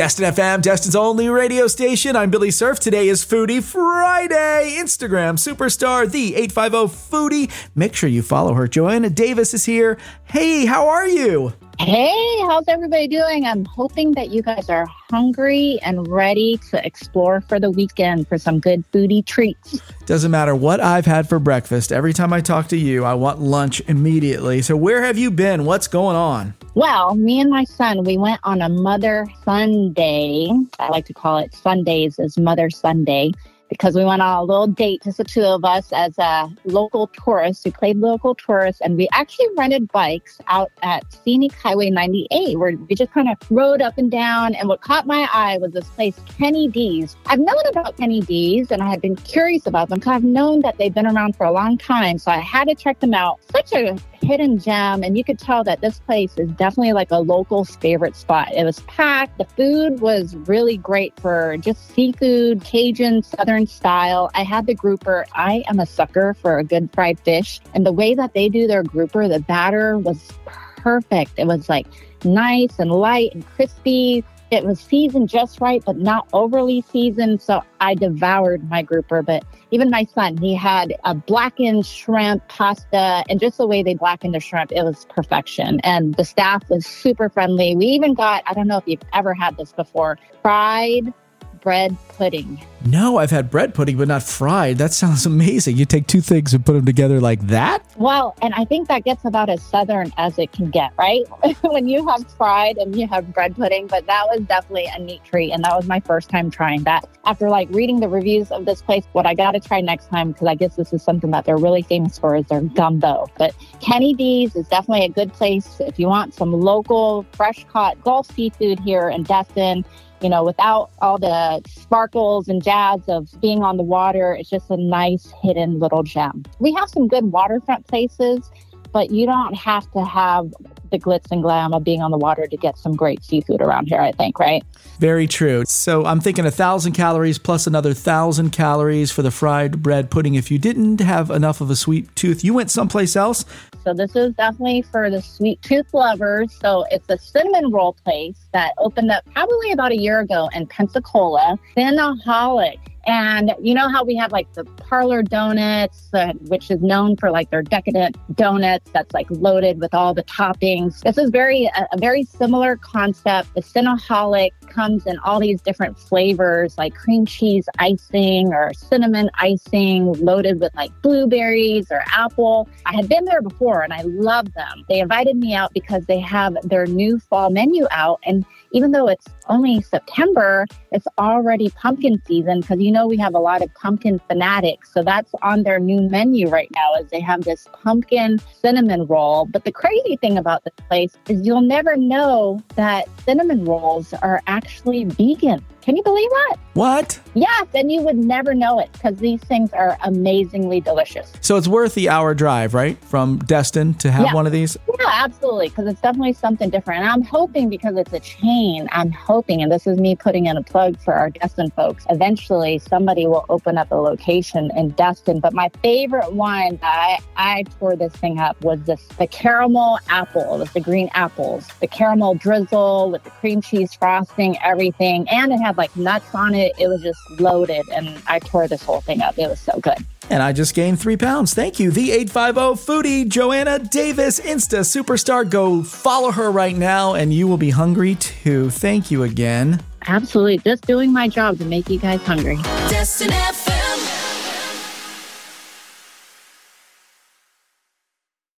Destin FM, Destin's only radio station. I'm Billy Surf. Today is Foodie Friday. Instagram superstar, the 850 Foodie. Make sure you follow her. Joanna Davis is here. Hey, how are you? Hey, how's everybody doing? I'm hoping that you guys are hungry and ready to explore for the weekend for some good foodie treats. Doesn't matter what I've had for breakfast. Every time I talk to you, I want lunch immediately. So, where have you been? What's going on? Well, me and my son, we went on a Mother Sunday. I like to call it Sundays as Mother Sunday because we went on a little date, just the two of us as a local tourists. We played local tourists and we actually rented bikes out at Scenic Highway 98 where we just kind of rode up and down. And what caught my eye was this place, Kenny D's. I've known about Kenny D's and I had been curious about them because I've known that they've been around for a long time. So I had to check them out. Such a hidden gem. And you could tell that this place is definitely like a local's favorite spot. It was packed. The food was really great for just seafood, Cajun, Southern style. I had the grouper. I am a sucker for a good fried fish. And the way that they do their grouper, the batter was perfect. It was like nice and light and crispy it was seasoned just right, but not overly seasoned. So I devoured my grouper. But even my son, he had a blackened shrimp pasta, and just the way they blackened the shrimp, it was perfection. And the staff was super friendly. We even got, I don't know if you've ever had this before, fried bread pudding. No, I've had bread pudding, but not fried. That sounds amazing. You take two things and put them together like that? Well, and I think that gets about as southern as it can get, right? when you have fried and you have bread pudding, but that was definitely a neat treat. And that was my first time trying that. After like reading the reviews of this place, what I got to try next time, because I guess this is something that they're really famous for, is their gumbo. But Kenny D's is definitely a good place if you want some local, fresh caught Gulf seafood here in Destin you know, without all the sparkles and jazz of being on the water, it's just a nice hidden little gem. We have some good waterfront places, but you don't have to have the glitz and glam of being on the water to get some great seafood around here, I think, right? Very true. So I'm thinking a thousand calories plus another thousand calories for the fried bread pudding. If you didn't have enough of a sweet tooth, you went someplace else. So this is definitely for the sweet tooth lovers. So it's a cinnamon roll place that opened up probably about a year ago in Pensacola. Cinnaholic and you know how we have like the parlor donuts, uh, which is known for like their decadent donuts that's like loaded with all the toppings. This is very a, a very similar concept. The Cinnaholic comes in all these different flavors, like cream cheese icing or cinnamon icing, loaded with like blueberries or apple. I had been there before and I love them. They invited me out because they have their new fall menu out and even though it's only September, it's already pumpkin season because you know we have a lot of pumpkin fanatics. So that's on their new menu right now is they have this pumpkin cinnamon roll. But the crazy thing about this place is you'll never know that cinnamon rolls are actually vegan. Can you believe that? What? Yes, and you would never know it because these things are amazingly delicious. So it's worth the hour drive, right? From Destin to have yeah. one of these? Yeah, absolutely. Because it's definitely something different. And I'm hoping because it's a chain, I'm hoping, and this is me putting in a plug for our Destin folks, eventually somebody will open up a location in Destin. But my favorite one I, I tore this thing up was this the caramel apple. It was the green apples, the caramel drizzle with the cream cheese frosting, everything. And it had like nuts on it. It was just loaded. And I tore this whole thing up. It was so good. And I just gained three pounds. Thank you. The 850 foodie, Joanna Davis, Insta superstar. Go follow her right now, and you will be hungry too. Thank you again. Absolutely. Just doing my job to make you guys hungry. Destin